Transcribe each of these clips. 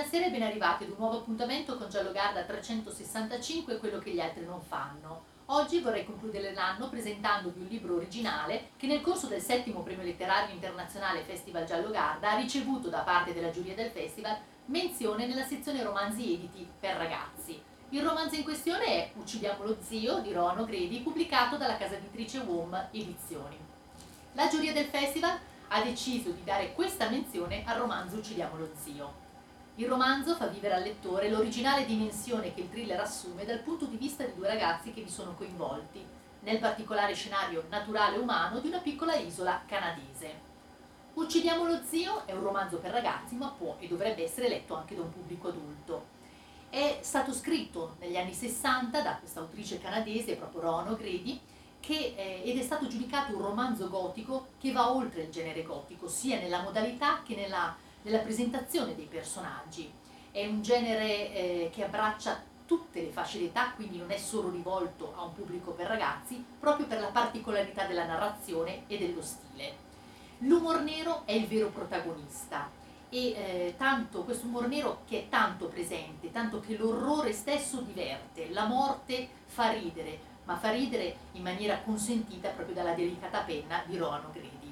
Buonasera e ben arrivati ad un nuovo appuntamento con Giallo Garda 365, quello che gli altri non fanno. Oggi vorrei concludere l'anno presentandovi un libro originale che nel corso del settimo premio letterario internazionale Festival Giallo Garda ha ricevuto da parte della giuria del festival menzione nella sezione romanzi editi per ragazzi. Il romanzo in questione è Uccidiamo lo zio di Roano Gredi, pubblicato dalla casa editrice WOM Edizioni. La giuria del festival ha deciso di dare questa menzione al romanzo Uccidiamo lo zio. Il romanzo fa vivere al lettore l'originale dimensione che il thriller assume dal punto di vista di due ragazzi che vi sono coinvolti, nel particolare scenario naturale umano di una piccola isola canadese. Uccidiamo lo zio è un romanzo per ragazzi, ma può e dovrebbe essere letto anche da un pubblico adulto. È stato scritto negli anni 60 da questa autrice canadese, proprio Rono Grady, che, eh, ed è stato giudicato un romanzo gotico che va oltre il genere gotico, sia nella modalità che nella, nella presentazione dei personaggi. È un genere eh, che abbraccia tutte le fasce d'età, quindi non è solo rivolto a un pubblico per ragazzi, proprio per la particolarità della narrazione e dello stile. L'umor nero è il vero protagonista e eh, tanto questo umor nero che è tanto presente, tanto che l'orrore stesso diverte, la morte fa ridere, ma fa ridere in maniera consentita proprio dalla delicata penna di Roano Gredi.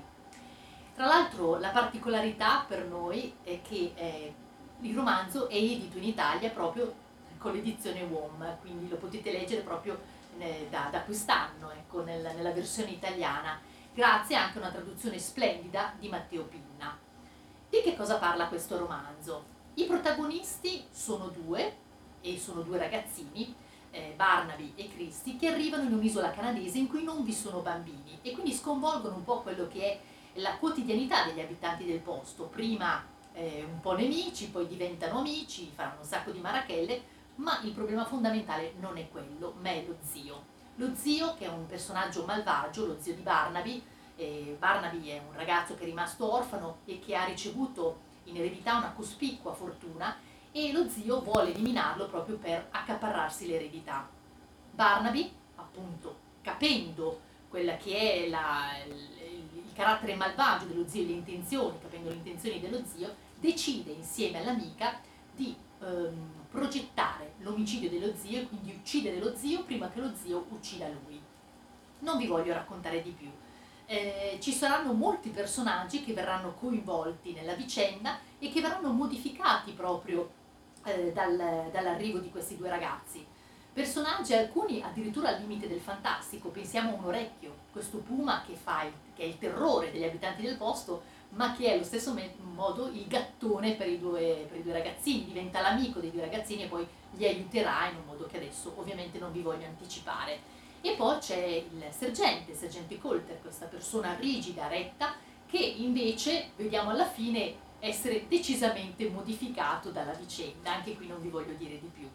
Tra l'altro la particolarità per noi è che eh, il romanzo è edito in Italia proprio con l'edizione WOM, quindi lo potete leggere proprio eh, da, da quest'anno, ecco, nel, nella versione italiana, grazie anche a una traduzione splendida di Matteo Pinna. Di che cosa parla questo romanzo? I protagonisti sono due, e sono due ragazzini, eh, Barnaby e Christy, che arrivano in un'isola canadese in cui non vi sono bambini e quindi sconvolgono un po' quello che è la quotidianità degli abitanti del posto. Prima eh, un po' nemici, poi diventano amici, faranno un sacco di marachelle, ma il problema fondamentale non è quello, ma è lo zio. Lo zio, che è un personaggio malvagio, lo zio di Barnaby, eh, Barnaby è un ragazzo che è rimasto orfano e che ha ricevuto in eredità una cospicua fortuna e lo zio vuole eliminarlo proprio per accaparrarsi l'eredità. Barnaby, appunto, capendo quella che è la, carattere malvagio dello zio e le intenzioni, capendo le intenzioni dello zio, decide insieme all'amica di ehm, progettare l'omicidio dello zio e quindi uccidere lo zio prima che lo zio uccida lui. Non vi voglio raccontare di più. Eh, ci saranno molti personaggi che verranno coinvolti nella vicenda e che verranno modificati proprio eh, dal, dall'arrivo di questi due ragazzi. Personaggi, alcuni addirittura al limite del fantastico, pensiamo a un orecchio, questo puma che, fa il, che è il terrore degli abitanti del posto, ma che è allo stesso modo il gattone per i, due, per i due ragazzini, diventa l'amico dei due ragazzini e poi li aiuterà in un modo che adesso ovviamente non vi voglio anticipare. E poi c'è il sergente, il sergente Colter, questa persona rigida, retta, che invece vediamo alla fine essere decisamente modificato dalla vicenda, anche qui non vi voglio dire di più.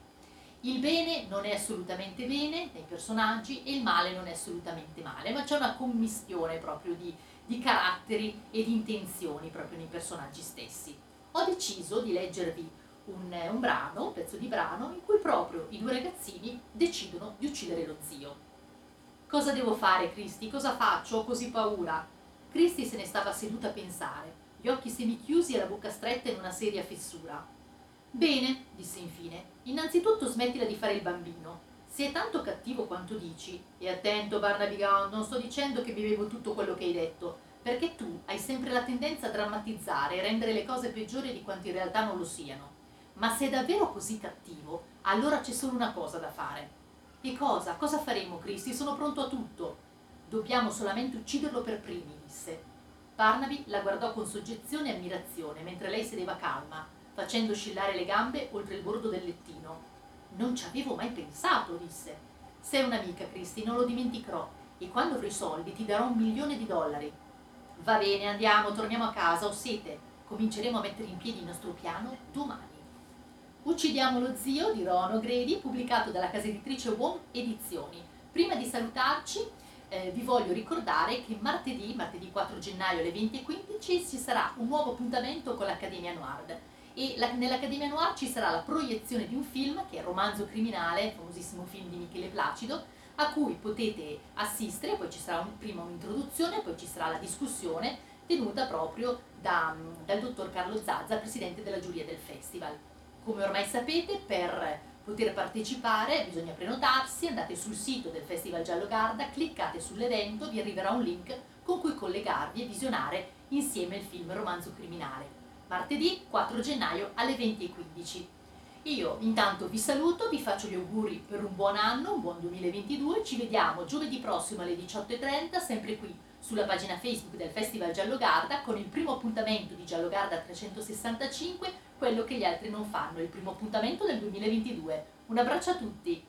Il bene non è assolutamente bene nei personaggi e il male non è assolutamente male, ma c'è una commistione proprio di, di caratteri e di intenzioni proprio nei personaggi stessi. Ho deciso di leggervi un, un brano, un pezzo di brano, in cui proprio i due ragazzini decidono di uccidere lo zio. Cosa devo fare, Cristi? Cosa faccio? Ho così paura. Cristi se ne stava seduta a pensare gli occhi semichiusi e la bocca stretta in una seria fessura. Bene, disse infine, innanzitutto smettila di fare il bambino. Se è tanto cattivo quanto dici, e attento Barnaby Gown, non sto dicendo che vivevo tutto quello che hai detto, perché tu hai sempre la tendenza a drammatizzare e rendere le cose peggiori di quanto in realtà non lo siano. Ma se è davvero così cattivo, allora c'è solo una cosa da fare. E cosa? Cosa faremo, Cristi? Sono pronto a tutto. Dobbiamo solamente ucciderlo per primi, disse. Barnaby la guardò con soggezione e ammirazione mentre lei sedeva calma, facendo oscillare le gambe oltre il bordo del lettino. Non ci avevo mai pensato, disse. Sei un'amica, Christy, non lo dimenticherò, e quando avrò i soldi ti darò un milione di dollari. Va bene, andiamo, torniamo a casa, ho sete. Cominceremo a mettere in piedi il nostro piano domani. Uccidiamo lo zio di Rono Grady, pubblicato dalla casa editrice Wong Edizioni. Prima di salutarci, eh, vi voglio ricordare che martedì, martedì 4 gennaio alle 20.15 ci sarà un nuovo appuntamento con l'Accademia Noir e la, nell'Accademia Noir ci sarà la proiezione di un film che è Romanzo Criminale, famosissimo film di Michele Placido, a cui potete assistere, poi ci sarà un, prima un'introduzione, poi ci sarà la discussione tenuta proprio da, dal dottor Carlo Zazza, presidente della giuria del festival. Come ormai sapete, per poter partecipare bisogna prenotarsi, andate sul sito del Festival Giallo Garda, cliccate sull'evento, vi arriverà un link con cui collegarvi e visionare insieme il film Romanzo Criminale. Martedì 4 gennaio alle 20.15. Io intanto vi saluto, vi faccio gli auguri per un buon anno, un buon 2022, ci vediamo giovedì prossimo alle 18.30, sempre qui sulla pagina Facebook del Festival Giallo Garda con il primo appuntamento di Giallo Garda 365, quello che gli altri non fanno, il primo appuntamento del 2022. Un abbraccio a tutti!